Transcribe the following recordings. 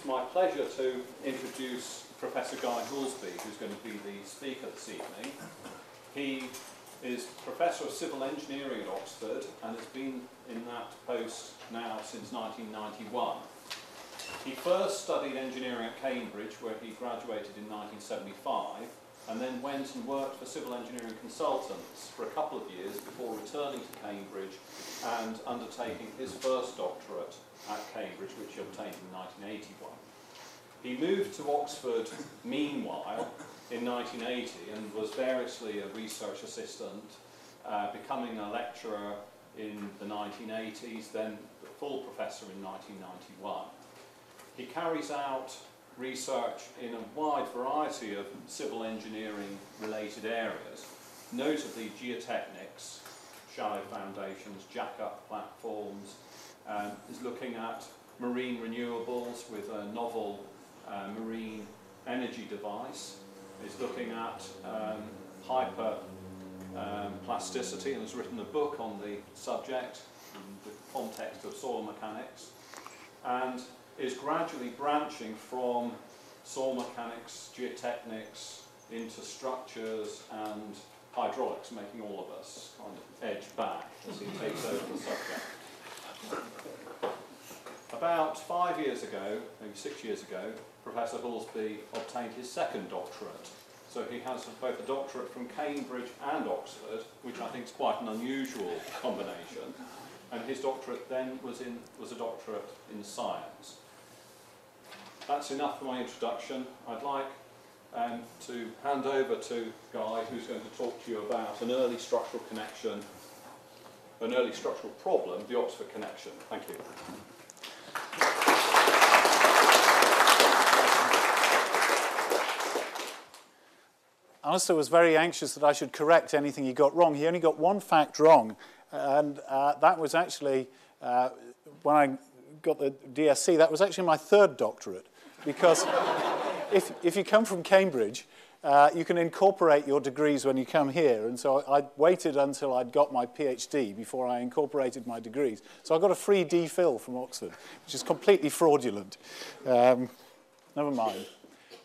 it's my pleasure to introduce Professor Guy Houlsby, who's going to be the speaker this evening. He is Professor of Civil Engineering at Oxford and has been in that post now since 1991. He first studied engineering at Cambridge, where he graduated in 1975, and then went and worked for civil engineering consultants for a couple of years before returning to Cambridge and undertaking his first doctorate at Cambridge, which he obtained in 1981. He moved to Oxford meanwhile in 1980 and was variously a research assistant, uh, becoming a lecturer in the 1980s, then full professor in 1991. He carries out research in a wide variety of civil engineering related areas, notably geotechnics, shallow foundations, jack-up platforms, um, is looking at marine renewables with a novel uh, marine energy device, is looking at um, hyper um, plasticity and has written a book on the subject in the context of soil mechanics, and is gradually branching from soil mechanics, geotechnics, into structures and hydraulics, making all of us kind of edge back as he takes over the subject. About five years ago, maybe six years ago, Professor Houlsby obtained his second doctorate. So he has both a doctorate from Cambridge and Oxford, which I think is quite an unusual combination. And his doctorate then was, in, was a doctorate in science. That's enough for my introduction. I'd like um, to hand over to Guy, who's going to talk to you about an early structural connection, an early structural problem, the Oxford connection. Thank you. Alistair was very anxious that I should correct anything he got wrong. He only got one fact wrong, and uh, that was actually, uh, when I got the DSc, that was actually my third doctorate. Because if, if you come from Cambridge, uh, you can incorporate your degrees when you come here. And so I, I waited until I'd got my PhD before I incorporated my degrees. So I got a free DPhil from Oxford, which is completely fraudulent. Um, never mind.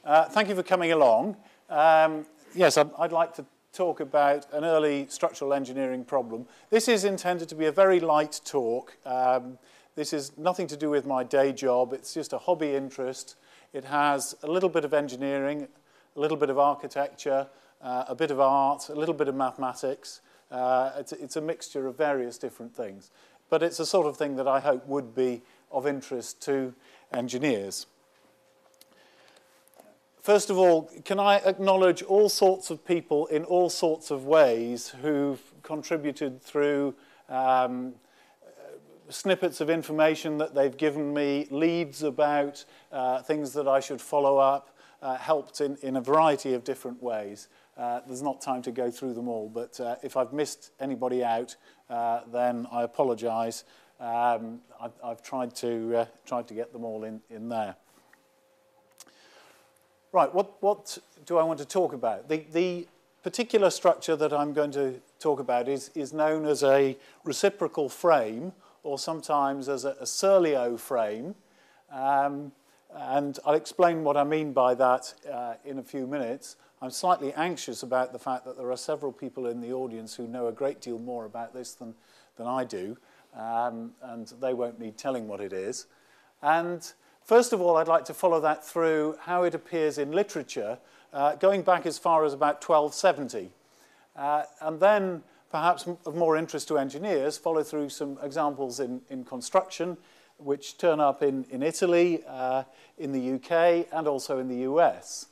Uh, thank you for coming along. Um, yes, I'd, I'd like to talk about an early structural engineering problem. This is intended to be a very light talk. Um, this is nothing to do with my day job. It's just a hobby interest. It has a little bit of engineering, a little bit of architecture, uh, a bit of art, a little bit of mathematics. Uh, it's, it's a mixture of various different things. But it's a sort of thing that I hope would be of interest to engineers. First of all, can I acknowledge all sorts of people in all sorts of ways who've contributed through um, snippets of information that they've given me, leads about uh, things that I should follow up, uh, helped in, in a variety of different ways. Uh, there's not time to go through them all, but uh, if I've missed anybody out, uh, then I apologise. Um, I've, I've tried to, uh, tried to get them all in, in there. Right, what, what do I want to talk about? The, the particular structure that I'm going to talk about is, is known as a reciprocal frame, or sometimes as a, a Serlio frame. Um, and I'll explain what I mean by that uh, in a few minutes. I'm slightly anxious about the fact that there are several people in the audience who know a great deal more about this than, than I do, um, and they won't need telling what it is. And first of all, I'd like to follow that through how it appears in literature, uh, going back as far as about 1270. Uh, and then perhaps of more interest to engineers, follow through some examples in, in construction, which turn up in, in Italy, uh, in the UK, and also in the US.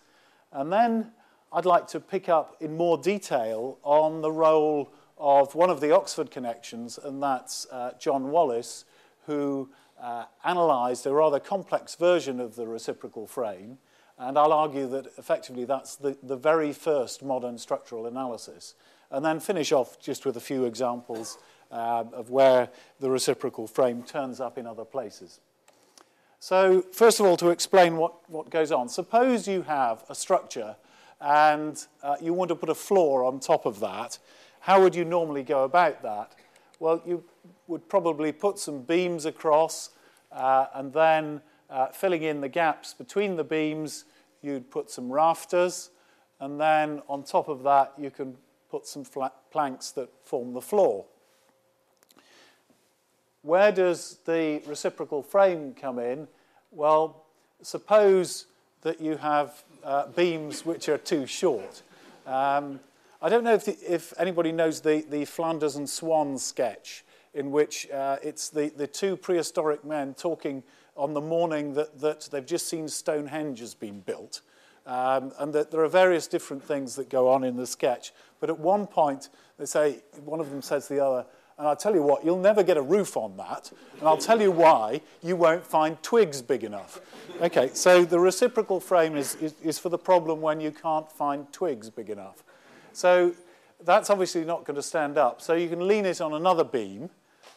And then I'd like to pick up in more detail on the role of one of the Oxford connections, and that's uh, John Wallis, who uh, analysed a rather complex version of the reciprocal frame. And I'll argue that effectively that's the, the very first modern structural analysis and then finish off just with a few examples uh, of where the reciprocal frame turns up in other places. So first of all, to explain what, what goes on. Suppose you have a structure and uh, you want to put a floor on top of that. How would you normally go about that? Well, you would probably put some beams across uh, and then uh, filling in the gaps between the beams, you'd put some rafters, and then on top of that, you can put some planks that form the floor. Where does the reciprocal frame come in? Well, suppose that you have uh, beams which are too short. Um, I don't know if, the, if anybody knows the, the Flanders and Swan sketch, in which uh, it's the, the two prehistoric men talking on the morning that, that they've just seen Stonehenge has been built. Um, and that there are various different things that go on in the sketch. But at one point, they say, one of them says to the other, and I'll tell you what, you'll never get a roof on that. And I'll tell you why, you won't find twigs big enough. Okay, so the reciprocal frame is, is, is for the problem when you can't find twigs big enough. So that's obviously not going to stand up. So you can lean it on another beam,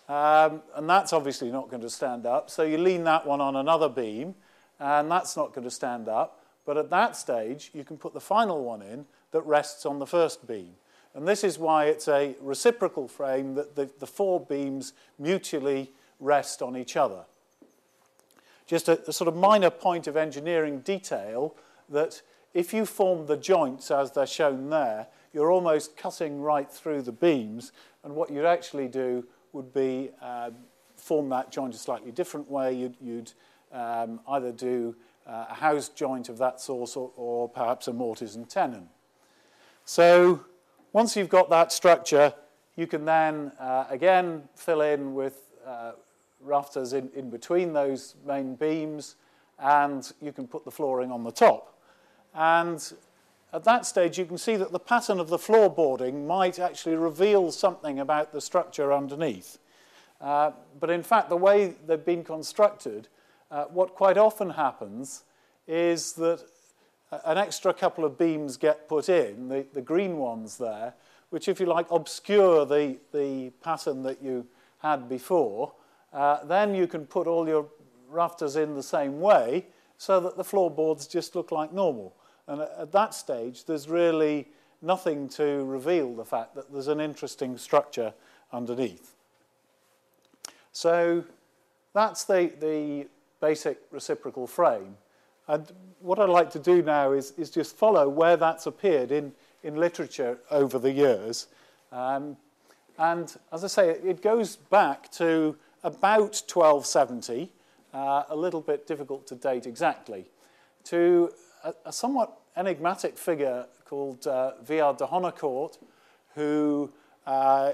um, and that's obviously not going to stand up. So you lean that one on another beam, and that's not going to stand up. But at that stage, you can put the final one in that rests on the first beam. And this is why it's a reciprocal frame that the, the four beams mutually rest on each other. Just a, a sort of minor point of engineering detail that if you form the joints as they're shown there, you're almost cutting right through the beams. And what you'd actually do would be uh, form that joint a slightly different way. You'd, you'd um, either do uh, a house joint of that sort or, or perhaps a mortise and tenon. So once you've got that structure, you can then, uh, again, fill in with uh, rafters in, in between those main beams, and you can put the flooring on the top. And at that stage, you can see that the pattern of the floorboarding might actually reveal something about the structure underneath. Uh, but in fact, the way they've been constructed, uh, what quite often happens is that an extra couple of beams get put in, the, the green ones there, which, if you like, obscure the, the pattern that you had before. Uh, then you can put all your rafters in the same way so that the floorboards just look like normal. And at that stage, there's really nothing to reveal the fact that there's an interesting structure underneath. So that's the, the basic reciprocal frame. And what I'd like to do now is, is just follow where that's appeared in, in literature over the years. Um, and as I say, it goes back to about 1270, uh, a little bit difficult to date exactly, to a, a somewhat enigmatic figure called uh, Villard de Honnecourt, who uh,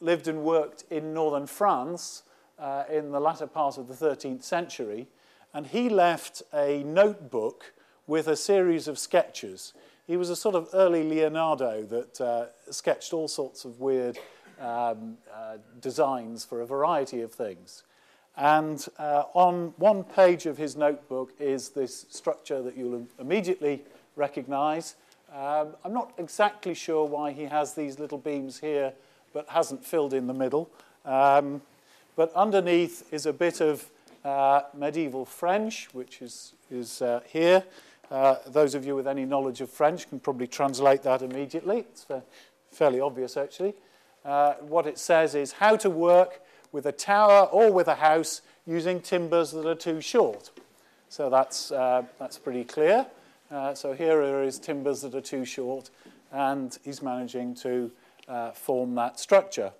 lived and worked in northern France uh, in the latter part of the 13th century and he left a notebook with a series of sketches. He was a sort of early Leonardo that uh, sketched all sorts of weird um, uh, designs for a variety of things. And uh, on one page of his notebook is this structure that you'll immediately recognize. Um, I'm not exactly sure why he has these little beams here, but hasn't filled in the middle. Um, but underneath is a bit of uh, medieval French, which is, is uh, here. Uh, those of you with any knowledge of French can probably translate that immediately. It's fairly obvious, actually. Uh, what it says is how to work with a tower or with a house using timbers that are too short. So that's, uh, that's pretty clear. Uh, so here are his timbers that are too short, and he's managing to form that structure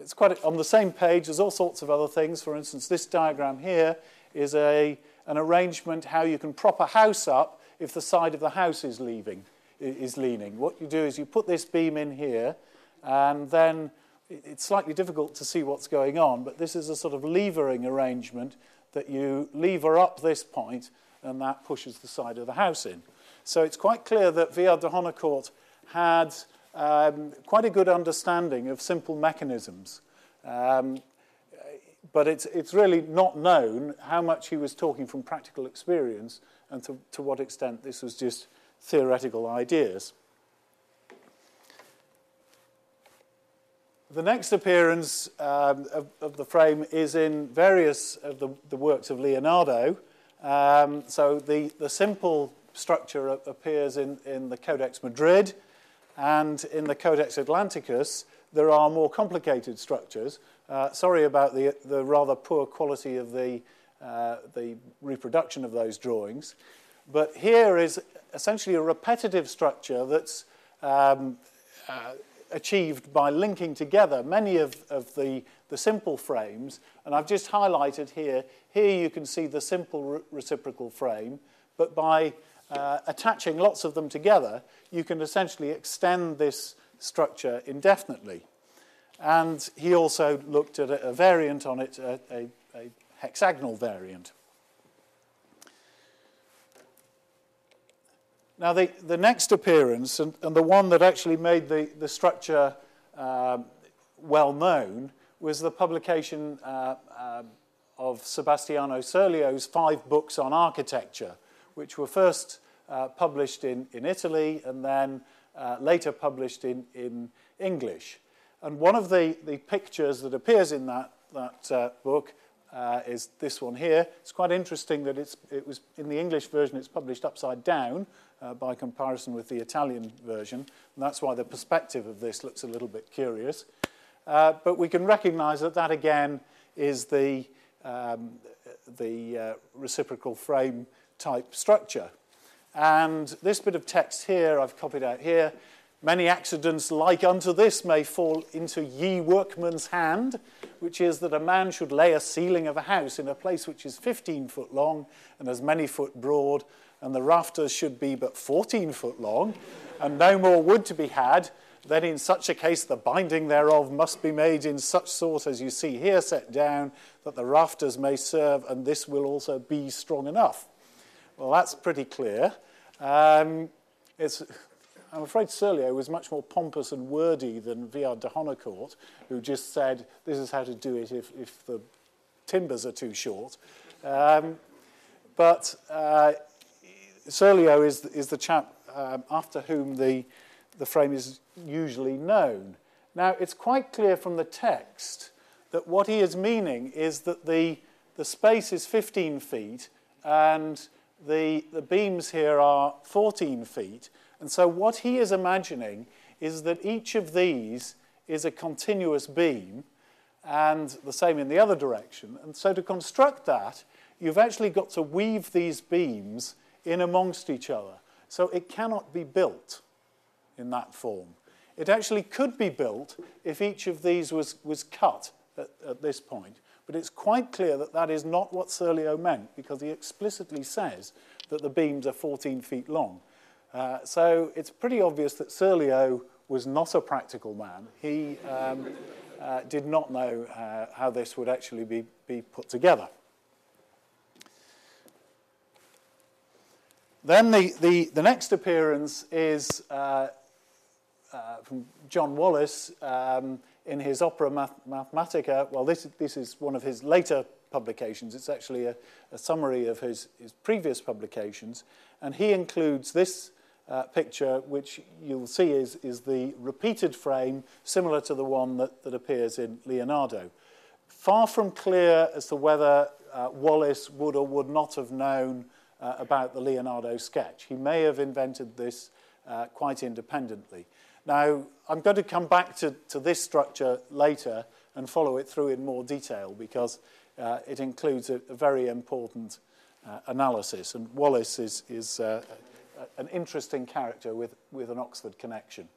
it's quite on the same page, there's all sorts of other things. For instance, this diagram here is a, an arrangement how you can prop a house up if the side of the house is leaving is leaning. What you do is you put this beam in here and then it's slightly difficult to see what's going on, but this is a sort of levering arrangement that you lever up this point and that pushes the side of the house in. So it's quite clear that Villard de Honnecourt had um, quite a good understanding of simple mechanisms. Um, but it's, it's really not known how much he was talking from practical experience and to, to what extent this was just theoretical ideas. The next appearance um, of, of, the frame is in various of the, the works of Leonardo. Um, so the, the simple structure appears in, in the Codex Madrid, and in the Codex Atlanticus, there are more complicated structures. Uh, sorry about the, the rather poor quality of the uh, the reproduction of those drawings. But here is essentially a repetitive structure that's um, uh, achieved by linking together many of, of the, the simple frames. And I've just highlighted here, here you can see the simple re reciprocal frame, but by uh, attaching lots of them together, you can essentially extend this structure indefinitely. And he also looked at a, a variant on it, a, a, a hexagonal variant. Now, the, the next appearance, and, and the one that actually made the, the structure um, well known, was the publication uh, uh, of Sebastiano Serlio's five books on architecture, which were first uh, published in, in Italy and then uh, later published in, in English. And one of the, the pictures that appears in that, that uh, book uh, is this one here. It's quite interesting that it's, it was in the English version, it's published upside down uh, by comparison with the Italian version. And that's why the perspective of this looks a little bit curious. Uh, but we can recognize that that again is the, um, the uh, reciprocal frame type structure. And this bit of text here, I've copied out here, Many accidents like unto this may fall into ye workman's hand, which is that a man should lay a ceiling of a house in a place which is 15 foot long and as many foot broad, and the rafters should be but 14 foot long, and no more wood to be had, then in such a case the binding thereof must be made in such sort as you see here set down, that the rafters may serve, and this will also be strong enough. Well, that's pretty clear. Um, it's I'm afraid Serlio was much more pompous and wordy than Villard de Honnecourt, who just said, this is how to do it if, if the timbers are too short. Um, but uh, Serlio is, is the chap um, after whom the, the frame is usually known. Now, it's quite clear from the text that what he is meaning is that the, the space is 15 feet and the, the beams here are 14 feet. And so what he is imagining is that each of these is a continuous beam and the same in the other direction. And so to construct that, you've actually got to weave these beams in amongst each other. So it cannot be built in that form. It actually could be built if each of these was, was cut at, at this point. But it's quite clear that that is not what Serlio meant because he explicitly says that the beams are 14 feet long. Uh, so it's pretty obvious that Serlio was not a practical man. He um, uh, did not know uh, how this would actually be, be put together. Then the, the, the next appearance is uh, uh, from John Wallis, um, in his Opera Math Mathematica. Well, this, this is one of his later publications. It's actually a, a summary of his, his previous publications. And he includes this uh, picture, which you'll see is, is the repeated frame, similar to the one that, that appears in Leonardo. Far from clear as to whether uh, Wallis would or would not have known uh, about the Leonardo sketch. He may have invented this uh, quite independently. Now, I'm going to come back to, to this structure later and follow it through in more detail because uh, it includes a, a very important uh, analysis. And Wallis is, is uh, an interesting character with, with an Oxford connection.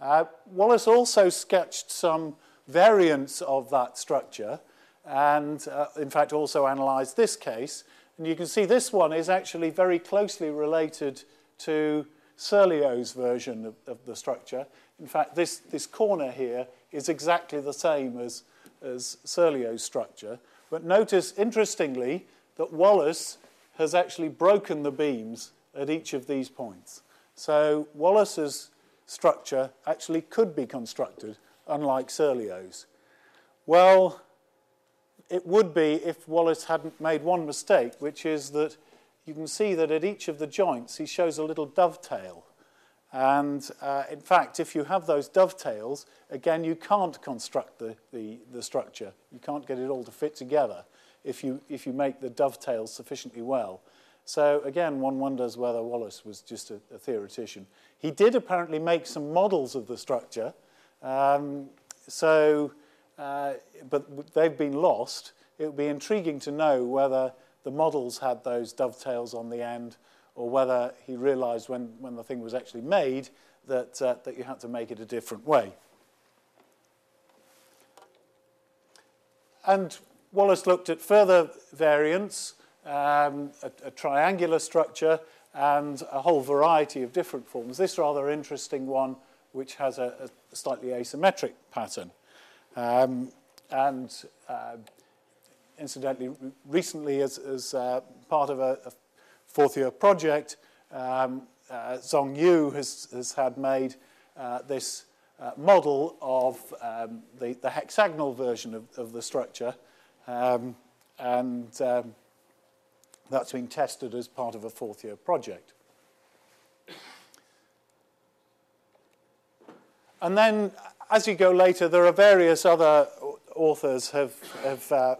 Uh, Wallis also sketched some variants of that structure and, uh, in fact, also analysed this case. And you can see this one is actually very closely related to Serlio's version of, of the structure. In fact, this, this corner here is exactly the same as, as Serlio's structure. But notice, interestingly, that Wallis has actually broken the beams at each of these points. So Wallis's structure actually could be constructed, unlike Serlio's. Well, it would be if Wallis hadn't made one mistake, which is that you can see that at each of the joints he shows a little dovetail. And uh, in fact, if you have those dovetails, again, you can't construct the, the, the structure. You can't get it all to fit together if you, if you make the dovetails sufficiently well. So again, one wonders whether Wallis was just a, a theoretician. He did apparently make some models of the structure, um, so, uh, but they've been lost. it would be intriguing to know whether the models had those dovetails on the end or whether he realized when, when the thing was actually made that, uh, that you had to make it a different way. And Wallis looked at further variants, um, a, a triangular structure, and a whole variety of different forms. This rather interesting one, which has a, a slightly asymmetric pattern. Um, and uh, incidentally, recently, as, as uh, part of a, a, fourth year project, um, uh, Zong Yu has, has had made uh, this uh, model of um, the, the hexagonal version of, of the structure. Um, and um, that's been tested as part of a fourth year project. And then, as you go later, there are various other authors have, have uh,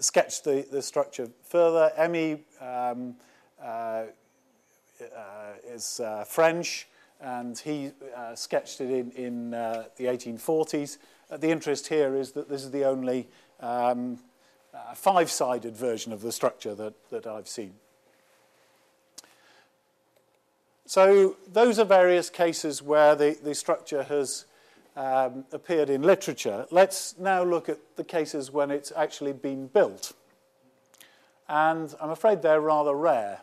sketched the, the structure further. Emy um, uh, uh, is uh, French, and he uh, sketched it in, in the 1840s. the interest here is that this is the only um, five-sided version of the structure that, that I've seen. So those are various cases where the, the structure has um, appeared in literature. Let's now look at the cases when it's actually been built. And I'm afraid they're rather rare.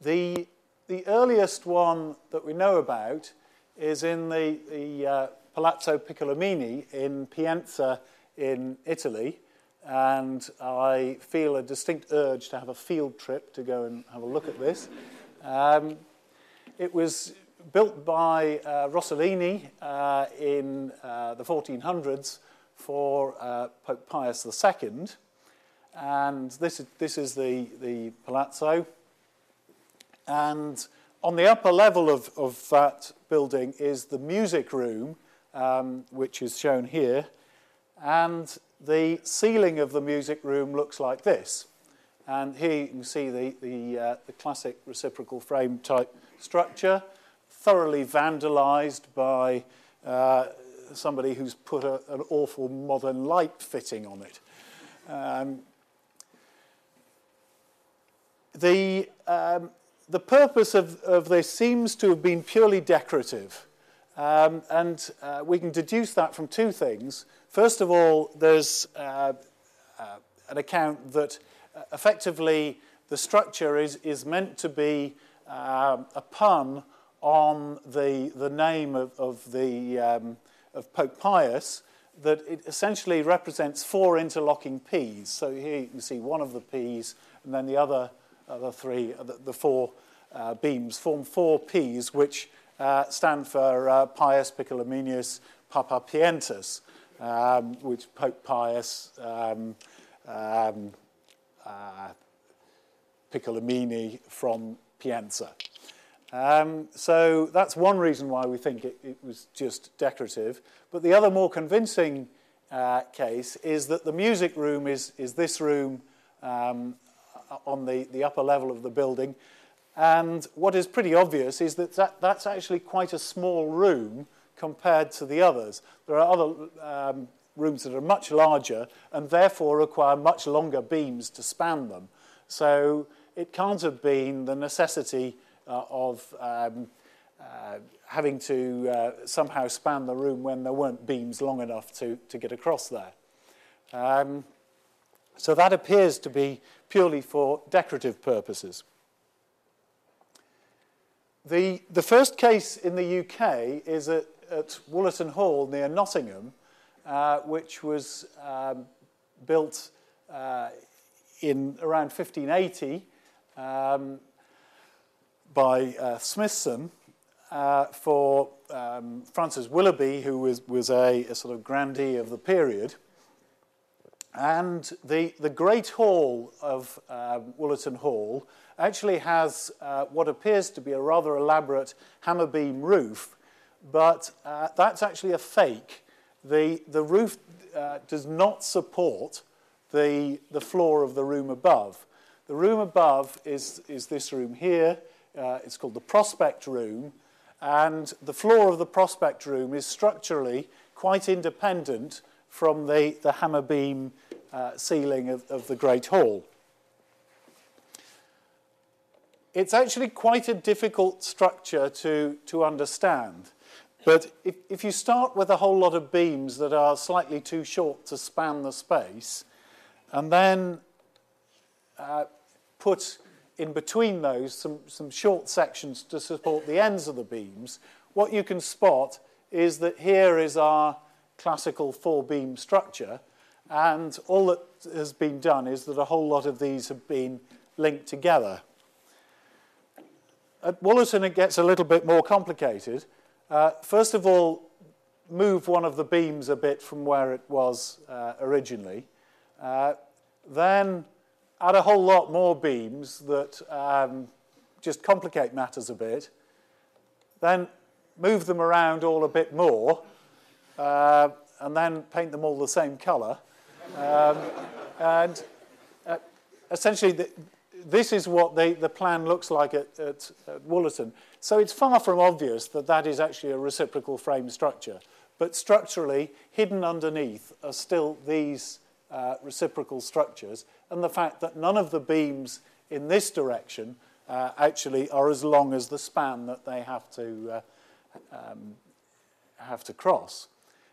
The, the earliest one that we know about is in the, the uh, Palazzo Piccolomini in Pienza in Italy, and I feel a distinct urge to have a field trip to go and have a look at this. Um, it was built by uh, Rossellino uh, in uh, the 1400s for Pope Pius II, and this is, this is the, the palazzo. And on the upper level of, of that building is the music room, um, which is shown here. And the ceiling of the music room looks like this. And here you can see the, the, uh, the classic reciprocal frame type structure, thoroughly vandalized by uh, somebody who's put a, an awful modern light fitting on it. Um, the, um, the purpose of, of this seems to have been purely decorative. Um, and uh, we can deduce that from two things. First of all, there's uh, uh, an account that uh, effectively the structure is, is meant to be um, a pun on the, the name of, of, the, um, of Pope Pius, that it essentially represents four interlocking P's. So here you can see one of the P's, and then the other, other three, the, the four uh, beams form four P's, which uh, stand for uh, Pius Piccolominius Papa Pientus, um, which Pope Pius um, um, uh, Piccolomini from Pienza. Um, so that's one reason why we think it, it, was just decorative. But the other more convincing uh, case is that the music room is, is this room um, on the, the upper level of the building. And what is pretty obvious is that, that that's actually quite a small room compared to the others. There are other um, rooms that are much larger and therefore require much longer beams to span them. So it can't have been the necessity uh, of um, uh, having to uh, somehow span the room when there weren't beams long enough to, to get across there. Um, so that appears to be purely for decorative purposes. The, the first case in the UK is at, at Wollaton Hall near Nottingham, uh, which was um, built uh, in around 1580 um, by uh, Smythson uh, for um, Francis Willoughby, who was, was a, a, sort of grandee of the period. And the, the Great Hall of um, Wollaton Hall actually has uh, what appears to be a rather elaborate hammer beam roof, but uh, that's actually a fake. The, the roof uh, does not support the, the floor of the room above. The room above is, is this room here. Uh, it's called the prospect room. And the floor of the prospect room is structurally quite independent from the, the hammer beam uh, ceiling of, of the Great Hall. It's actually quite a difficult structure to, to understand. But if, if you start with a whole lot of beams that are slightly too short to span the space, and then uh, put in between those some, some short sections to support the ends of the beams, what you can spot is that here is our classical four beam structure, and all that has been done is that a whole lot of these have been linked together. At Wollaton, it gets a little bit more complicated. Uh, first of all, move one of the beams a bit from where it was uh, originally. Uh, then add a whole lot more beams that um, just complicate matters a bit. Then move them around all a bit more, uh, and then paint them all the same colour. Um, and uh, essentially, the, this is what the plan looks like at, at, at Wollaton. So it's far from obvious that that is actually a reciprocal frame structure. But structurally, hidden underneath are still these uh, reciprocal structures, and the fact that none of the beams in this direction uh, actually are as long as the span that they have to, uh, um, have to cross.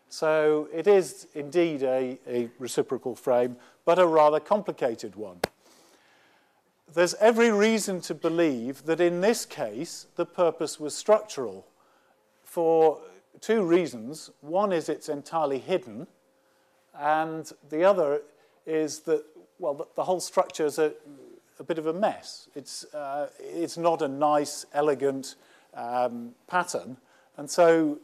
So it is indeed a, a reciprocal frame, but a rather complicated one. There's every reason to believe that in this case the purpose was structural for two reasons. One is it's entirely hidden, and the other is that, well, the, the whole structure is a, a, bit of a mess. It's, uh, it's not a nice, elegant um, pattern, and so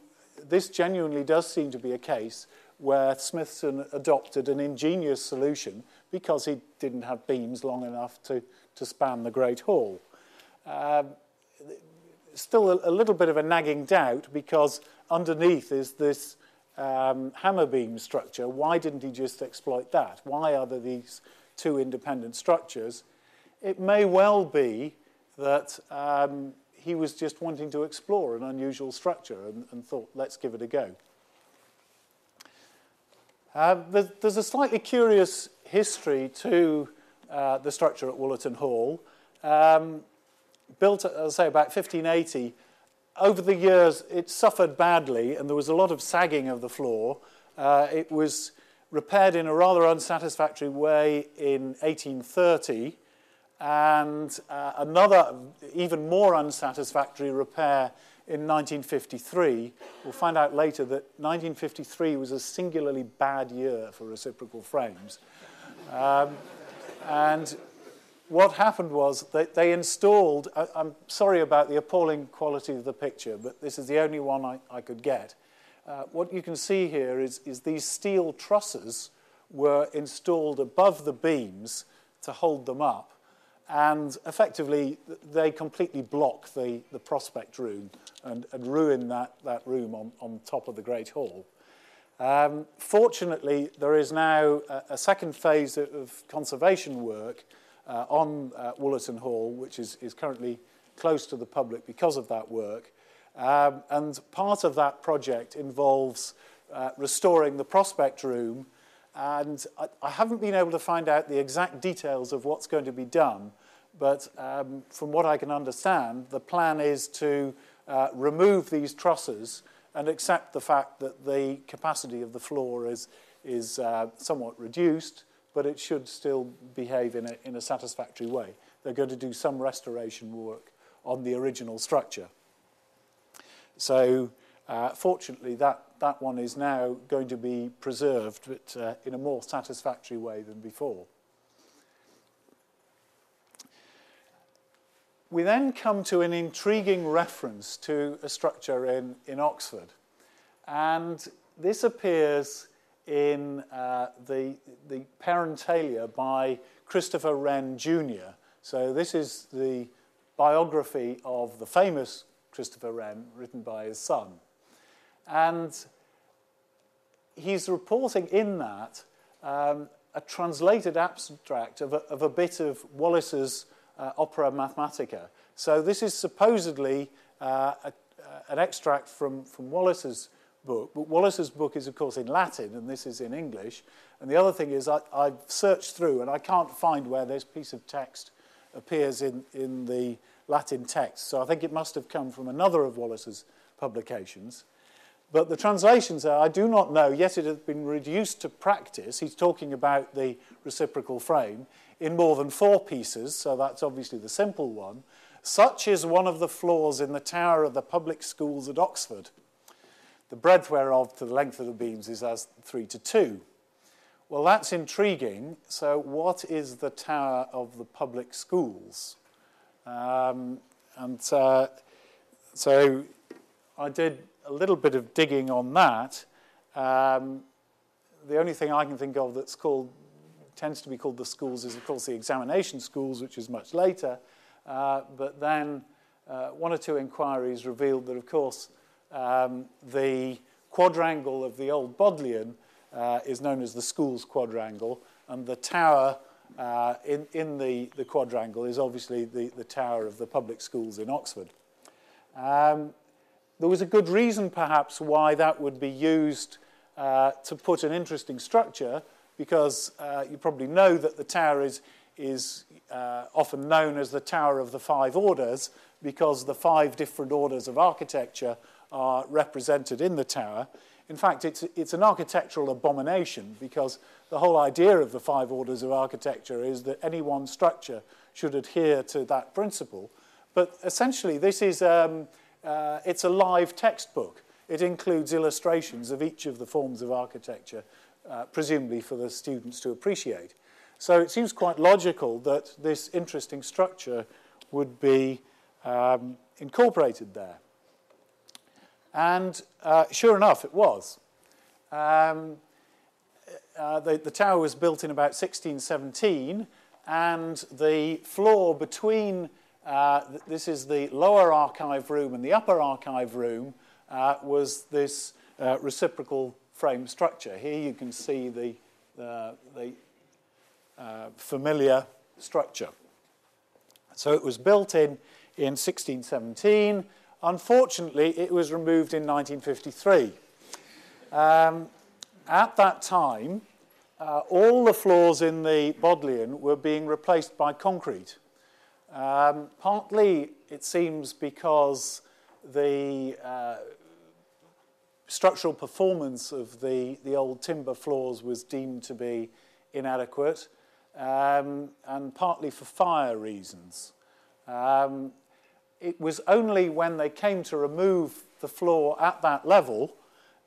this genuinely does seem to be a case where Smythson adopted an ingenious solution because he didn't have beams long enough to, to span the Great Hall. Um, still a, a, little bit of a nagging doubt because underneath is this um, hammer beam structure. Why didn't he just exploit that? Why are there these two independent structures? It may well be that um, he was just wanting to explore an unusual structure and, and thought, let's give it a go. Uh, there's, there's a slightly curious history to uh, the structure at Wollaton Hall. Um, built, as I say, about 1580. Over the years, it suffered badly, and there was a lot of sagging of the floor. Uh, it was repaired in a rather unsatisfactory way in 1830, and uh, another, even more unsatisfactory repair in 1953. We'll find out later that 1953 was a singularly bad year for reciprocal frames. Um, and what happened was that they installed, I, am sorry about the appalling quality of the picture, but this is the only one I, I could get. Uh, what you can see here is, is these steel trusses were installed above the beams to hold them up. And effectively, they completely block the, the prospect room and, and ruin that, that room on, on top of the Great Hall. Um, fortunately, there is now a, a second phase of conservation work uh, on uh, Wollaton Hall, which is, is currently closed to the public because of that work. Um, and part of that project involves uh, restoring the prospect room. And I, I haven't been able to find out the exact details of what's going to be done, but um, from what I can understand, the plan is to uh, remove these trusses and accept the fact that the capacity of the floor is, is uh, somewhat reduced, but it should still behave in a, in a satisfactory way. They're going to do some restoration work on the original structure. So, uh, fortunately, that, that one is now going to be preserved, but uh, in a more satisfactory way than before. We then come to an intriguing reference to a structure in, in Oxford. And this appears in uh, the, the Parentalia by Christopher Wren Jr. So this is the biography of the famous Christopher Wren, written by his son. And he's reporting in that um, a translated abstract of a, of a bit of Wallis's uh, Opera Mathematica. So this is supposedly uh, a, an extract from, from Wallis's book. But Wallis's book is, of course, in Latin, and this is in English. And the other thing is I, I've searched through and I can't find where this piece of text appears in, in the Latin text. So I think it must have come from another of Wallis's publications. But the translations are, I do not know, yet it has been reduced to practice. He's talking about the reciprocal frame in more than four pieces, so that's obviously the simple one. Such is one of the floors in the tower of the public schools at Oxford, the breadth whereof to the length of the beams is as 3 to 2. Well, that's intriguing. So, what is the tower of the public schools? Um, and uh, so I did a little bit of digging on that. Um, the only thing I can think of that's called tends to be called the schools is, of course, the examination schools, which is much later. Uh, but then uh, one or two inquiries revealed that, of course, um, the quadrangle of the old Bodleian uh, is known as the schools quadrangle, and the tower uh, in, in the, the quadrangle is obviously the, the tower of the public schools in Oxford. Um, there was a good reason, perhaps, why that would be used uh, to put an interesting structure, because uh, you probably know that the tower is, is uh, often known as the Tower of the Five Orders, because the five different orders of architecture are represented in the tower. In fact, it's, it's an architectural abomination because the whole idea of the five orders of architecture is that any one structure should adhere to that principle. But essentially, this is um, uh, it's a live textbook. It includes illustrations of each of the forms of architecture, uh, presumably for the students to appreciate. So it seems quite logical that this interesting structure would be um, incorporated there. And uh, sure enough, it was. Um, uh, the, the tower was built in about 1617, and the floor between uh, this is the lower archive room and the upper archive room uh, was this uh, reciprocal frame structure. Here you can see the, the, uh, familiar structure. So it was built in, in 1617. Unfortunately, it was removed in 1953. Um, at that time, uh, all the floors in the Bodleian were being replaced by concrete. Um, partly, it seems, because the uh, structural performance of the, the old timber floors was deemed to be inadequate, um, and partly for fire reasons. Um, it was only when they came to remove the floor at that level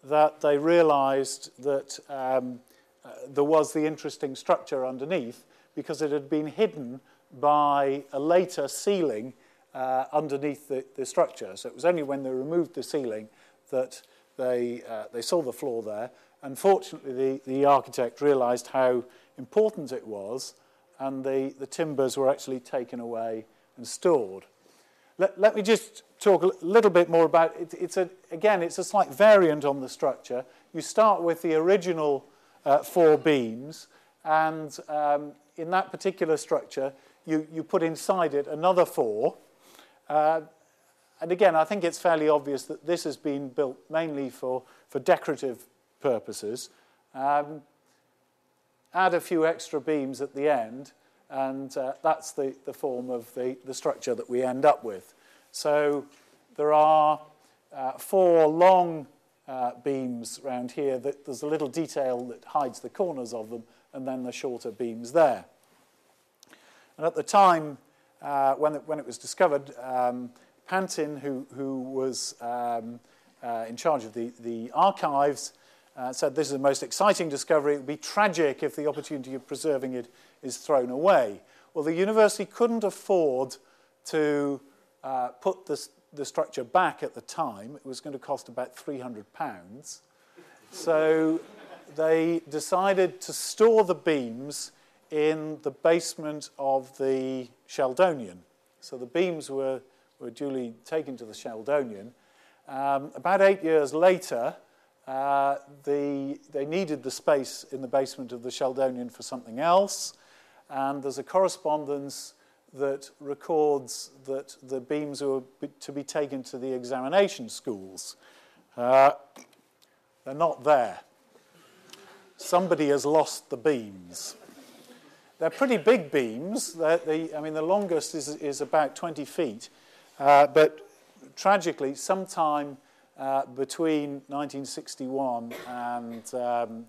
that they realized that um, uh, there was the interesting structure underneath because it had been hidden by a later ceiling uh, underneath the, the structure. So it was only when they removed the ceiling that they, uh, they saw the floor there. Unfortunately, the, the architect realized how important it was and the, the timbers were actually taken away and stored. Let, let me just talk a little bit more about it. It's a, again, it's a slight variant on the structure. You start with the original uh, four beams, and um, in that particular structure, you, you put inside it another four. Uh, and again, I think it's fairly obvious that this has been built mainly for, for decorative purposes. Um, add a few extra beams at the end, and uh, that's the, the form of the, the structure that we end up with. So there are uh, four long uh, beams around here. That there's a little detail that hides the corners of them, and then the shorter beams there. And at the time uh, when, it, when it was discovered, um, Pantin, who, who was um, uh, in charge of the, the archives, uh, said this is the most exciting discovery. It would be tragic if the opportunity of preserving it is thrown away. Well, the university couldn't afford to uh, put the, the structure back at the time. It was going to cost about 300 pounds. So they decided to store the beams in the basement of the Sheldonian. So the beams were, were duly taken to the Sheldonian. Um, about eight years later, uh, the, they needed the space in the basement of the Sheldonian for something else, and there's a correspondence that records that the beams were to be taken to the examination schools. Uh, they're not there. somebody has lost the beams. They're pretty big beams. I mean, the longest is, is about 20 feet. Uh, but tragically, sometime uh, between 1961 and, um,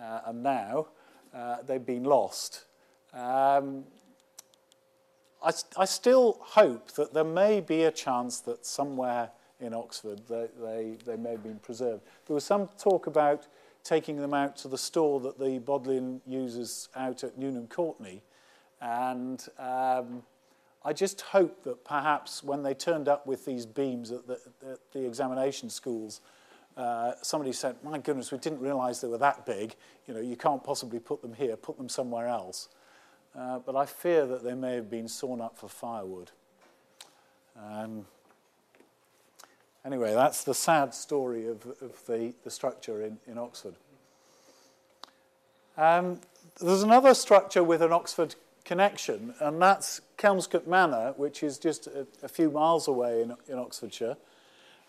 uh, and now, uh, they've been lost. Um, I, I still hope that there may be a chance that somewhere in Oxford they, they, they may have been preserved. There was some talk about taking them out to the store that the Bodleian uses out at Nuneham Courtenay. And um, I just hope that perhaps when they turned up with these beams at the, at the examination schools, uh, somebody said, my goodness, we didn't realize they were that big. You know, you can't possibly put them here, put them somewhere else. Uh, but I fear that they may have been sawn up for firewood. Um, Anyway, that's the sad story of, of the, the structure in, in Oxford. Um, there's another structure with an Oxford connection, and that's Kelmscott Manor, which is just a, a few miles away in, in Oxfordshire.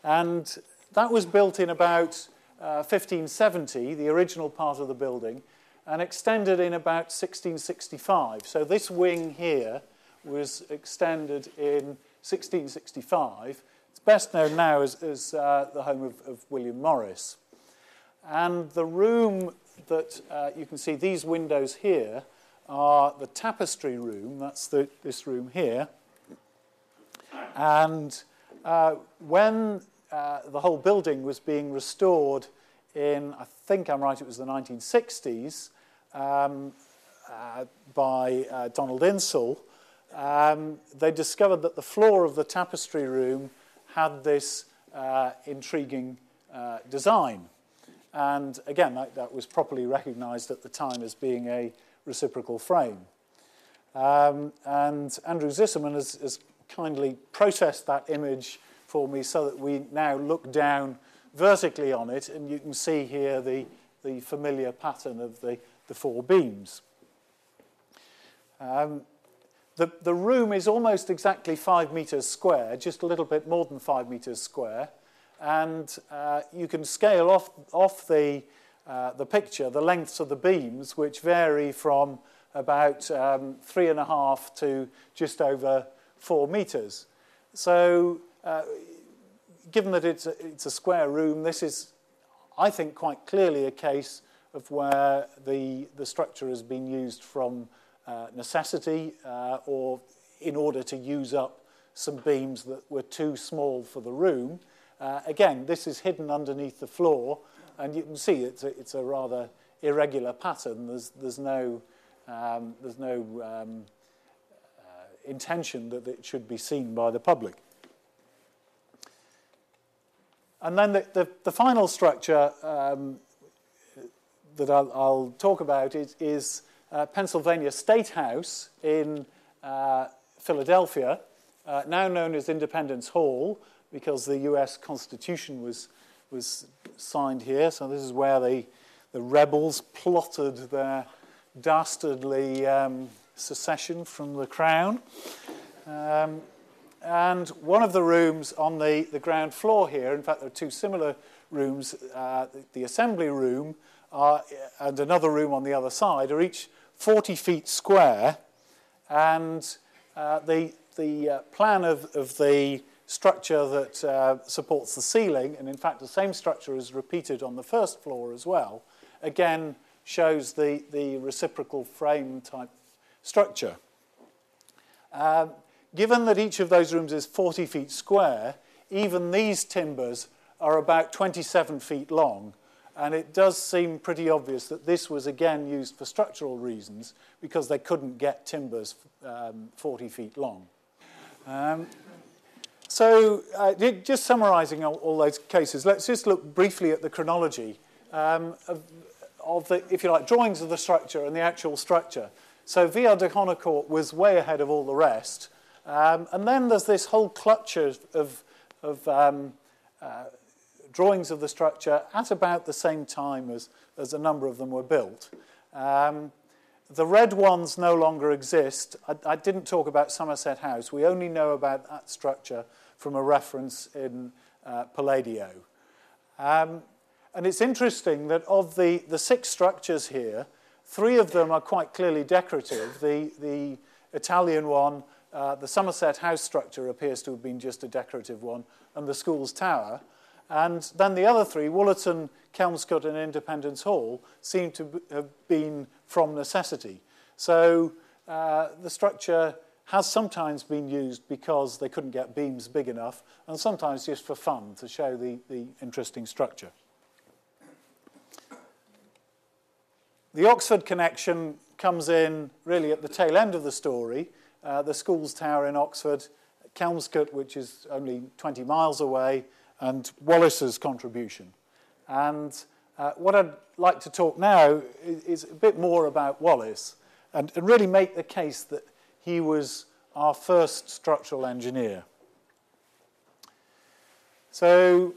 And that was built in about uh, 1570, the original part of the building, and extended in about 1665. So this wing here was extended in 1665 It's best known now as, as uh, the home of, of, William Morris. And the room that uh, you can see, these windows here, are the tapestry room. That's the, this room here. And uh, when uh, the whole building was being restored in, I think I'm right, it was the 1960s, um, uh, by uh, Donald Insall, um, they discovered that the floor of the tapestry room had this uh, intriguing uh, design. And again, that, that, was properly recognized at the time as being a reciprocal frame. Um, and Andrew Zisserman has, has kindly processed that image for me so that we now look down vertically on it, and you can see here the, the familiar pattern of the, the four beams. Um, the, the room is almost exactly five meters square, just a little bit more than five meters square. And uh, you can scale off, off the, uh, the picture the lengths of the beams, which vary from about um, three and a half to just over four meters. So, uh, given that it's a, it's a square room, this is, I think, quite clearly a case of where the, the structure has been used from uh, necessity uh, or in order to use up some beams that were too small for the room. Uh, again, this is hidden underneath the floor, and you can see it's a, it's a rather irregular pattern. There's, there's no, um, there's no um, uh, intention that it should be seen by the public. And then the, the, the final structure um, that I'll, I'll, talk about is, is uh, Pennsylvania State House in uh, Philadelphia, uh, now known as Independence Hall, because the US Constitution was, was signed here. So this is where the, the rebels plotted their dastardly um, secession from the crown. Um, and one of the rooms on the, the ground floor here, in fact, there are two similar rooms, uh, the, the assembly room are, and another room on the other side, are each 40 feet square, and uh, the, the uh, plan of, of the structure that uh, supports the ceiling, and in fact the same structure is repeated on the first floor as well, again shows the, the reciprocal frame type structure. Um, given that each of those rooms is 40 feet square, even these timbers are about 27 feet long, and it does seem pretty obvious that this was again used for structural reasons because they couldn't get timbers um, 40 feet long. Um, so, uh, just summarizing all, all, those cases, let's just look briefly at the chronology um, of, of, the, if you like, drawings of the structure and the actual structure. So, Villard de Honnecourt was way ahead of all the rest. Um, and then there's this whole clutch of, of, of um, uh, drawings of the structure at about the same time as, as a number of them were built. Um, the red ones no longer exist. I, I, didn't talk about Somerset House. We only know about that structure from a reference in uh, Palladio. Um, And it's interesting that of the, the six structures here, three of them are quite clearly decorative. The, the Italian one, uh, the Somerset house structure appears to have been just a decorative one, and the school's tower. And then the other three, Wollaton, Kelmscott, and Independence Hall, seem to have been from necessity. So uh, the structure has sometimes been used because they couldn't get beams big enough, and sometimes just for fun to show the, the interesting structure. The Oxford connection comes in really at the tail end of the story. Uh, the school's tower in Oxford, Kelmscott, which is only 20 miles away, and Wallis's contribution. And uh, what I'd like to talk now is, is a bit more about Wallis and, and really make the case that he was our first structural engineer. So,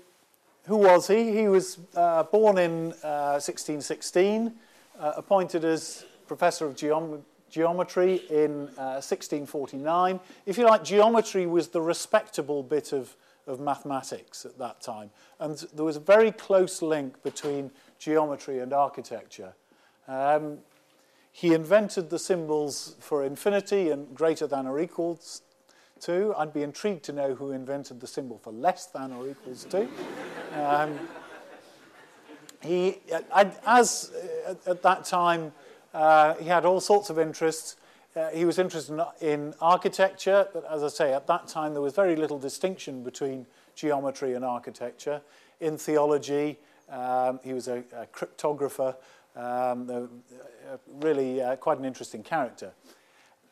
who was he? He was uh, born in uh, 1616, uh, appointed as professor of geom geometry in 1649. Uh, if you like, geometry was the respectable bit of, of mathematics at that time. And there was a very close link between geometry and architecture. Um, he invented the symbols for infinity and greater than or equals to. I'd be intrigued to know who invented the symbol for less than or equals to. Um, he, as uh, at that time, uh, he had all sorts of interests. Uh, he was interested in, in, architecture, but as I say, at that time there was very little distinction between geometry and architecture. In theology, um, he was a, a cryptographer, um, the, uh, really uh, quite an interesting character.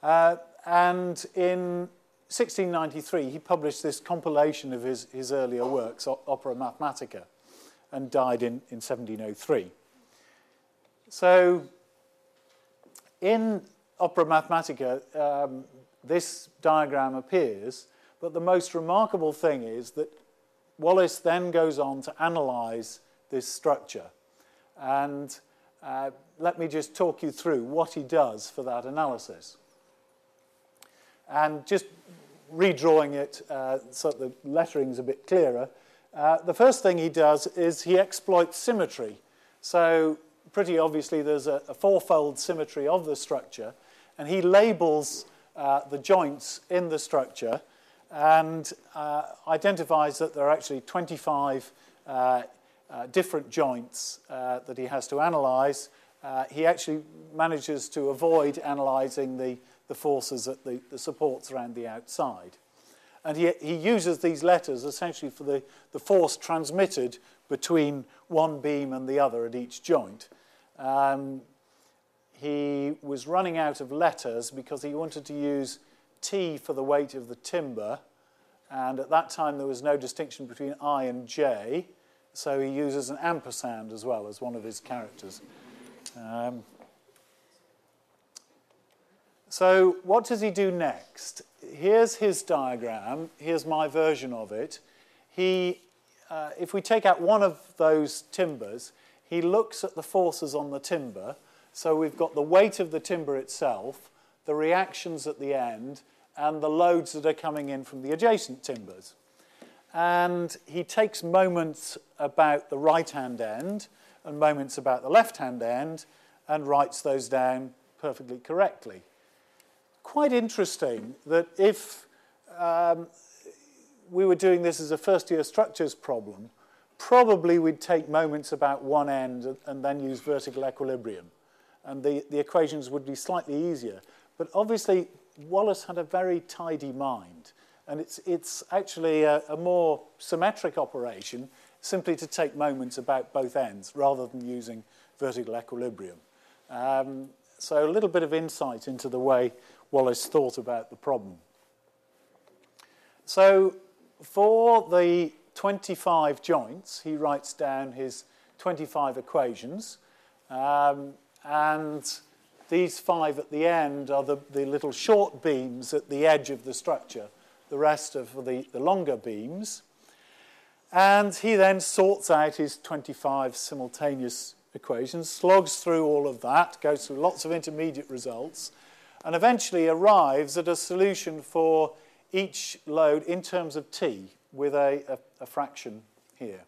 Uh, and in 1693, he published this compilation of his, his earlier works, Opera Mathematica, and died in, in 1703. So, in Opera Mathematica, um, this diagram appears, but the most remarkable thing is that Wallis then goes on to analyze this structure. And uh, let me just talk you through what he does for that analysis. And just redrawing it uh, so the lettering is a bit clearer, uh, the first thing he does is he exploits symmetry. So pretty obviously there's a, a fourfold symmetry of the structure, and he labels uh, the joints in the structure and uh, identifies that there are actually 25 uh, uh, different joints uh, that he has to analyze. Uh, he actually manages to avoid analyzing the, the forces at the, the supports around the outside. And he, he uses these letters essentially for the, the force transmitted between one beam and the other at each joint. Um, he was running out of letters because he wanted to use T for the weight of the timber, and at that time there was no distinction between I and J. So he uses an ampersand as well as one of his characters. Um, so what does he do next? Here's his diagram. Here's my version of it. He, uh, if we take out one of those timbers, he looks at the forces on the timber. So we've got the weight of the timber itself, the reactions at the end, and the loads that are coming in from the adjacent timbers and he takes moments about the right-hand end and moments about the left-hand end and writes those down perfectly correctly. Quite interesting that if um, we were doing this as a first-year structures problem, probably we'd take moments about one end and then use vertical equilibrium. And the, the equations would be slightly easier. But obviously, Wallis had a very tidy mind. And it's, it's actually a, a more symmetric operation simply to take moments about both ends rather than using vertical equilibrium. Um, so a little bit of insight into the way Wallis thought about the problem. So for the 25 joints, he writes down his 25 equations. Um, and these five at the end are the, the little short beams at the edge of the structure the rest of the, the longer beams. And he then sorts out his 25 simultaneous equations, slogs through all of that, goes through lots of intermediate results, and eventually arrives at a solution for each load in terms of t with a, a, a fraction here.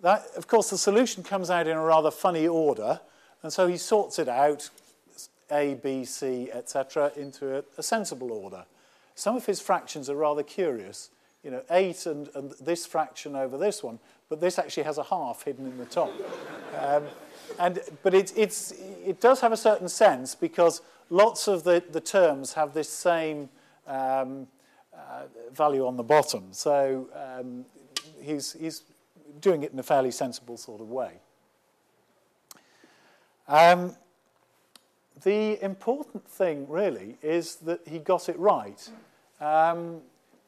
that, of course, the solution comes out in a rather funny order, and so he sorts it out, A, B, C, etc., into a, a sensible order. Some of his fractions are rather curious. You know, 8 and, and this fraction over this one, but this actually has a half hidden in the top. Um, and, but it, it's, it does have a certain sense because lots of the, the terms have this same um, uh, value on the bottom. So um, he's, he's doing it in a fairly sensible sort of way. Um, the important thing, really, is that he got it right. Um,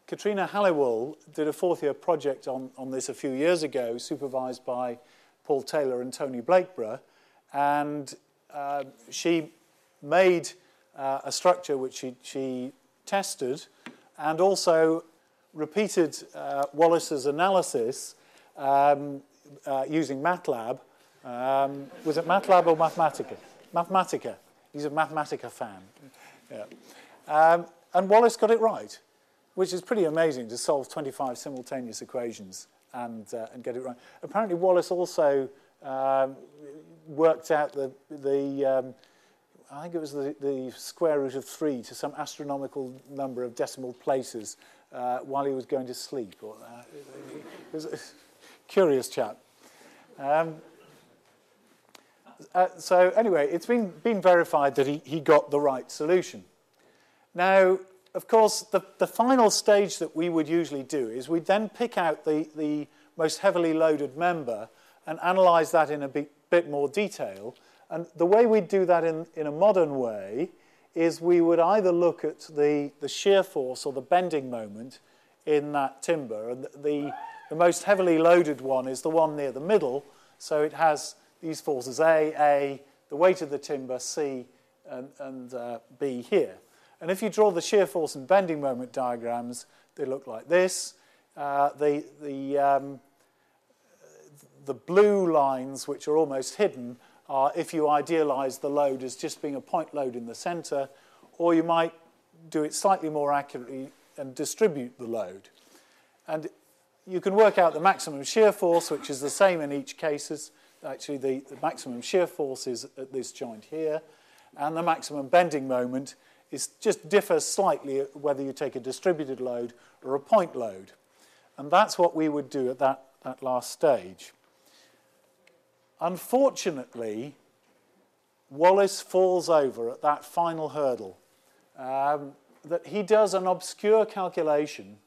Katrina Halliwell did a fourth year project on, on this a few years ago, supervised by Paul Taylor and Tony Blakeborough, and uh, she made uh, a structure which she, she tested and also repeated uh, Wallis's analysis um, uh, using MATLAB. Um, was it MATLAB or Mathematica? Mathematica. He's a Mathematica fan. Yeah. Um, and Wallis got it right, which is pretty amazing to solve 25 simultaneous equations and, uh, and get it right. Apparently, Wallis also um, worked out the, the um, I think it was the, the square root of 3 to some astronomical number of decimal places uh, while he was going to sleep. Or, uh, it was a curious chap. Um, uh, so anyway, it's been, been verified that he, he got the right solution. Now, of course, the, the final stage that we would usually do is we'd then pick out the, the most heavily loaded member and analyze that in a bit, bit more detail. And the way we'd do that in, in a modern way is we would either look at the, the shear force or the bending moment in that timber. And the, the most heavily loaded one is the one near the middle. So it has these forces A, A, the weight of the timber, C, and, and uh, B here. And if you draw the shear force and bending moment diagrams, they look like this. Uh, the, the, um, the blue lines, which are almost hidden, are if you idealize the load as just being a point load in the center, or you might do it slightly more accurately and distribute the load. And you can work out the maximum shear force, which is the same in each cases. Actually, the, the maximum shear force is at this joint here, and the maximum bending moment is just differs slightly whether you take a distributed load or a point load. And that's what we would do at that, that last stage. Unfortunately, Wallis falls over at that final hurdle. Um, that he does an obscure calculation,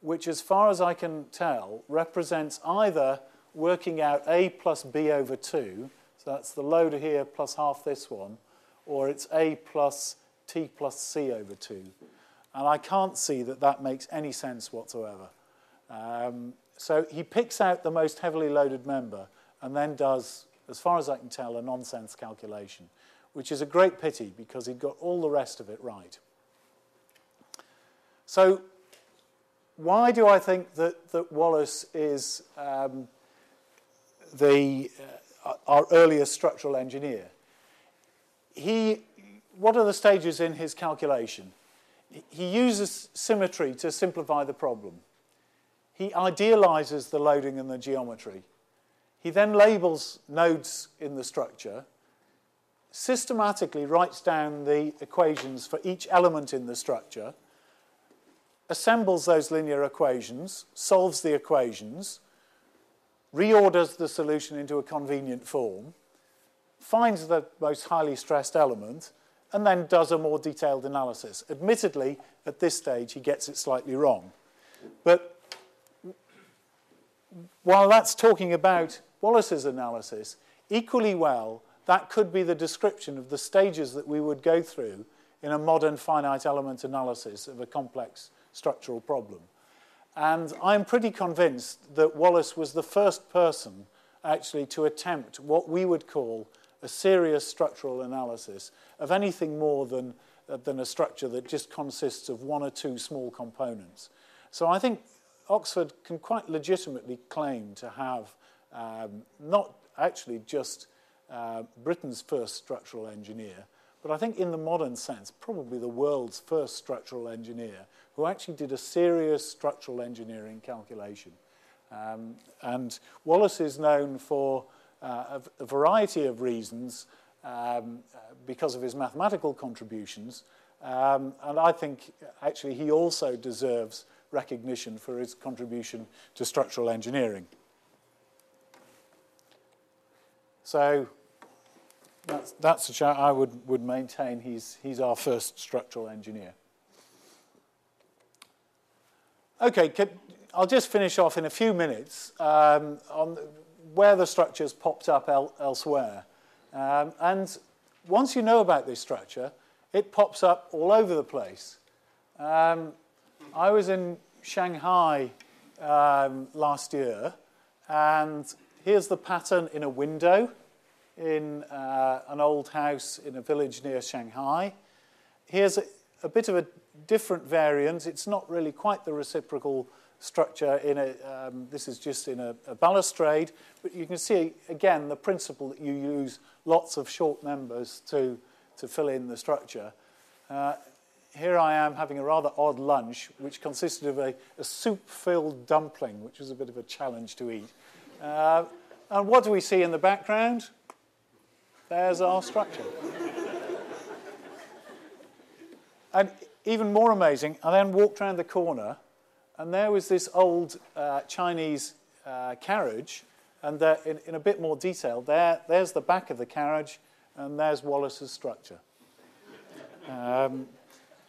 which, as far as I can tell, represents either working out A plus B over 2, so that's the load here plus half this one, or it's A plus T plus C over 2. And I can't see that that makes any sense whatsoever. Um, so he picks out the most heavily loaded member and then does, as far as I can tell, a nonsense calculation, which is a great pity because he'd got all the rest of it right. So why do I think that, that Wallis is um, the, uh, our earliest structural engineer? He, what are the stages in his calculation? He uses symmetry to simplify the problem. He idealizes the loading and the geometry. He then labels nodes in the structure, systematically writes down the equations for each element in the structure, assembles those linear equations, solves the equations, reorders the solution into a convenient form, finds the most highly stressed element, and then does a more detailed analysis. Admittedly, at this stage, he gets it slightly wrong. But while that's talking about Wallis's analysis, equally well, that could be the description of the stages that we would go through in a modern finite element analysis of a complex structural problem. And I'm pretty convinced that Wallis was the first person actually to attempt what we would call a serious structural analysis of anything more than, uh, than a structure that just consists of one or two small components. So I think Oxford can quite legitimately claim to have um, not actually just uh, Britain's first structural engineer, but I think in the modern sense, probably the world's first structural engineer who actually did a serious structural engineering calculation. Um, and Wallis is known for uh, a, a, variety of reasons um, because of his mathematical contributions. Um, and I think actually he also deserves recognition for his contribution to structural engineering. So that's, that's a chart I would, would maintain he's, he's our first structural engineer. Okay, I'll just finish off in a few minutes um, on where the structures popped up el elsewhere. Um, and once you know about this structure, it pops up all over the place. Um, I was in Shanghai um, last year, and here's the pattern in a window in uh, an old house in a village near Shanghai. Here's a, a, bit of a different variants. It's not really quite the reciprocal structure in a, um, this is just in a, a, balustrade, but you can see again the principle that you use lots of short members to, to fill in the structure. Uh, here I am having a rather odd lunch, which consisted of a, a soup-filled dumpling, which was a bit of a challenge to eat. Uh, and what do we see in the background? There's our structure. and even more amazing, I then walked around the corner, and there was this old uh, Chinese uh, carriage, and in, in, a bit more detail, there, there's the back of the carriage, and there's Wallis's structure. Um,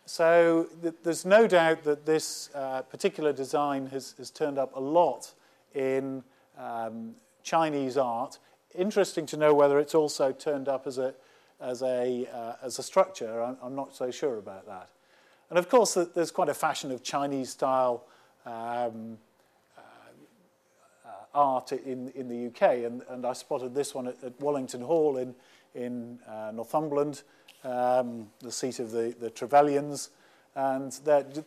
so th there's no doubt that this uh, particular design has, has, turned up a lot in um, Chinese art interesting to know whether it's also turned up as a, as a, uh, as a structure. I'm, I'm, not so sure about that. And of course, there's quite a fashion of Chinese style um, uh, uh, art in, in the UK, and, and I spotted this one at, at Wallington Hall in, in uh, Northumberland, um, the seat of the, the Trevelyan's. And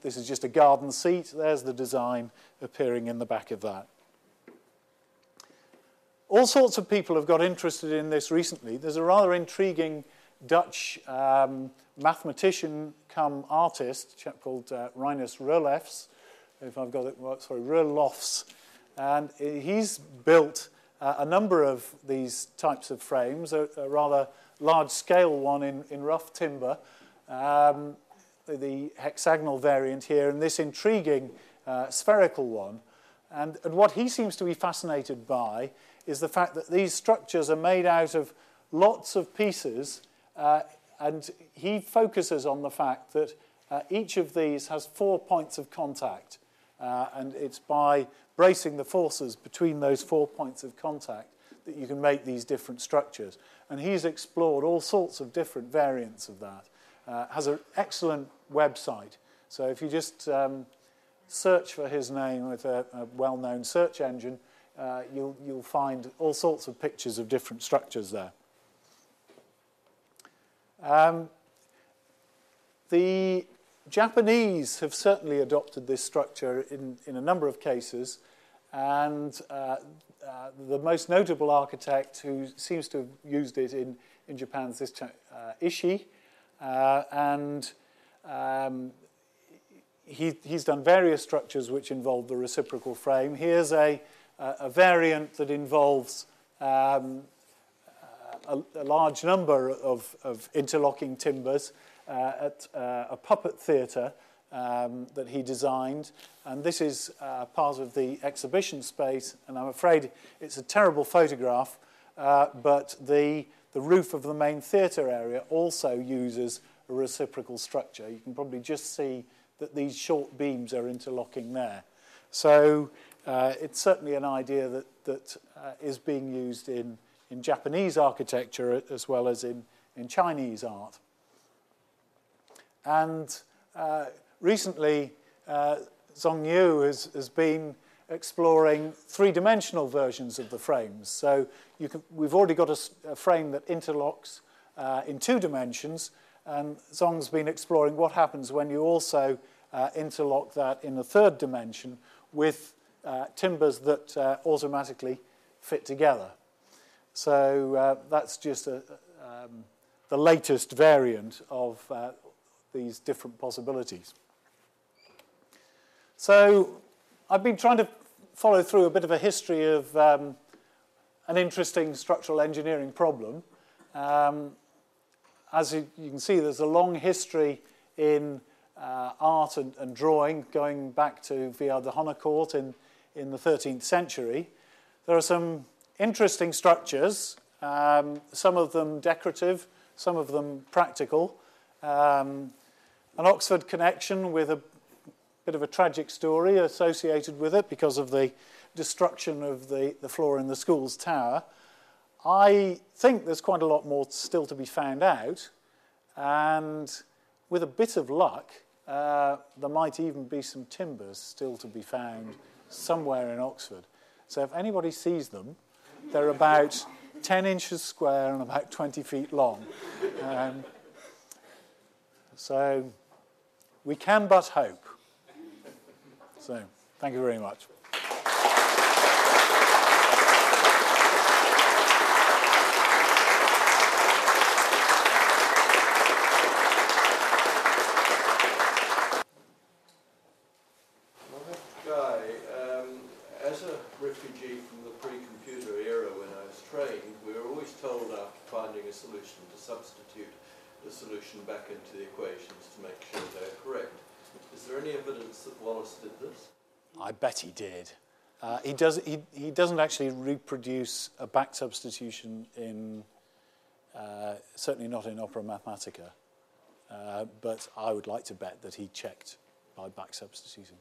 this is just a garden seat. There's the design appearing in the back of that. All sorts of people have got interested in this recently. There's a rather intriguing Dutch um, mathematician come artist, chap called uh, Rinus Roelofs, if I've got it right, sorry, Roelofs. And he's built uh, a number of these types of frames, a, a rather large-scale one in, in rough timber, um, the hexagonal variant here, and this intriguing uh, spherical one. And, and what he seems to be fascinated by is the fact that these structures are made out of lots of pieces, uh, and he focuses on the fact that uh, each of these has four points of contact, uh, and it's by bracing the forces between those four points of contact that you can make these different structures. And he's explored all sorts of different variants of that. Uh, has an excellent website. So if you just um, search for his name with a, a well-known search engine, uh, you'll, you'll find all sorts of pictures of different structures there. Um, the Japanese have certainly adopted this structure in, in a number of cases, and uh, uh, the most notable architect who seems to have used it in, in Japan is this uh, Ishii, uh, and um, he, he's done various structures which involve the reciprocal frame. Here's a a variant that involves um, a, a, large number of, of interlocking timbers uh, at uh, a puppet theatre um, that he designed. And this is uh, part of the exhibition space. And I'm afraid it's a terrible photograph, uh, but the, the roof of the main theatre area also uses a reciprocal structure. You can probably just see that these short beams are interlocking there. So uh, it's certainly an idea that, that uh, is being used in, in Japanese architecture as well as in, in Chinese art. And uh, recently, uh, Zong Yu has, has been exploring three-dimensional versions of the frames. So can, we've already got a, a frame that interlocks uh, in two dimensions, and Zong's been exploring what happens when you also uh, interlock that in a third dimension with uh, timbers that uh, automatically fit together. So uh, that's just a, um, the latest variant of uh, these different possibilities. So I've been trying to follow through a bit of a history of um, an interesting structural engineering problem. Um, as you, you, can see, there's a long history in uh, art and, and, drawing going back to Villard de Honnecourt in, in the 13th century. There are some interesting structures, um, some of them decorative, some of them practical. Um, an Oxford connection with a bit of a tragic story associated with it because of the destruction of the, the floor in the school's tower. I think there's quite a lot more still to be found out, and with a bit of luck, uh, there might even be some timbers still to be found somewhere in Oxford. So if anybody sees them, they're about 10 inches square and about 20 feet long. Um, so we can but hope. So thank you very much. solution back into the equations to make sure they're correct. Is there any evidence that Wallis did this? I bet he did. Uh, he, does, he, he doesn't actually reproduce a back substitution in, uh, certainly not in Opera Mathematica, uh, but I would like to bet that he checked by back substituting.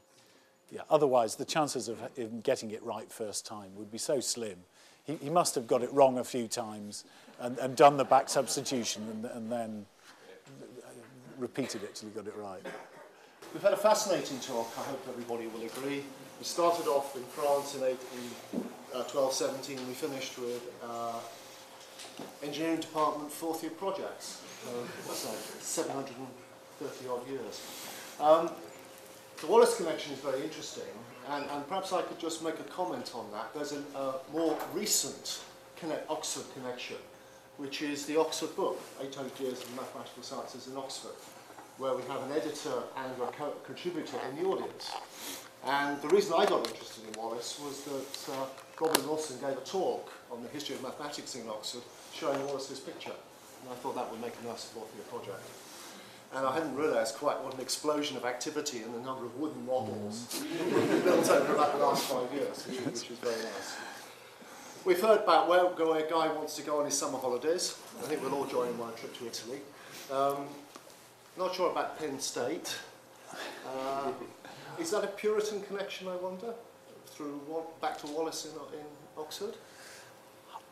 Yeah, otherwise, the chances of him getting it right first time would be so slim. He, he must have got it wrong a few times and, and done the back substitution and, and then repeated it till he got it right. We've had a fascinating talk, I hope everybody will agree. We started off in France in, eight, in uh, 1217 and we finished with uh, engineering department fourth year projects. Uh, that, 730 odd years. Um, the Wallis connection is very interesting and, and perhaps I could just make a comment on that. There's a uh, more recent connect, Oxford connection which is the Oxford book, 800 Years of Mathematical Sciences in Oxford, where we have an editor and a co contributor in the audience. And the reason I got interested in Wallis was that uh, Robin Wilson gave a talk on the history of mathematics in Oxford showing Wallis's picture. And I thought that would make a nice fourth-year project. And I hadn't realised quite what an explosion of activity in the number of wooden models built over about the last five years, which, which was very nice. We've heard about where a guy wants to go on his summer holidays. I think we'll all join him on a trip to Italy. Um, not sure about Penn State. Uh, is that a Puritan connection, I wonder, through back to Wallis in, in Oxford?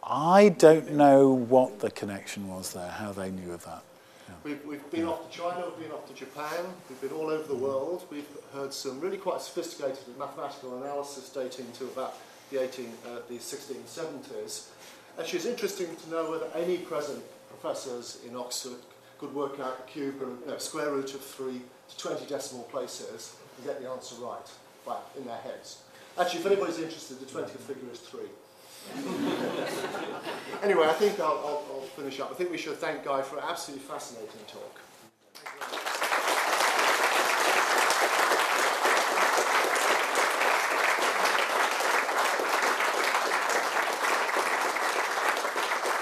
I don't know what the connection was there, how they knew of that. Yeah. We've, we've been yeah. off to China, we've been off to Japan, we've been all over the world. We've heard some really quite sophisticated mathematical analysis dating to about the 18, uh, the 1670s. And she's interested to know whether any present professors in Oxford could work out the cube and you know, square root of 3 to 20 decimal places and get the answer right, right in their heads. Actually, if anybody's interested, the 20th figure is 3. anyway, I think I'll, I'll, I'll finish up. I think we should thank Guy for an absolutely fascinating talk.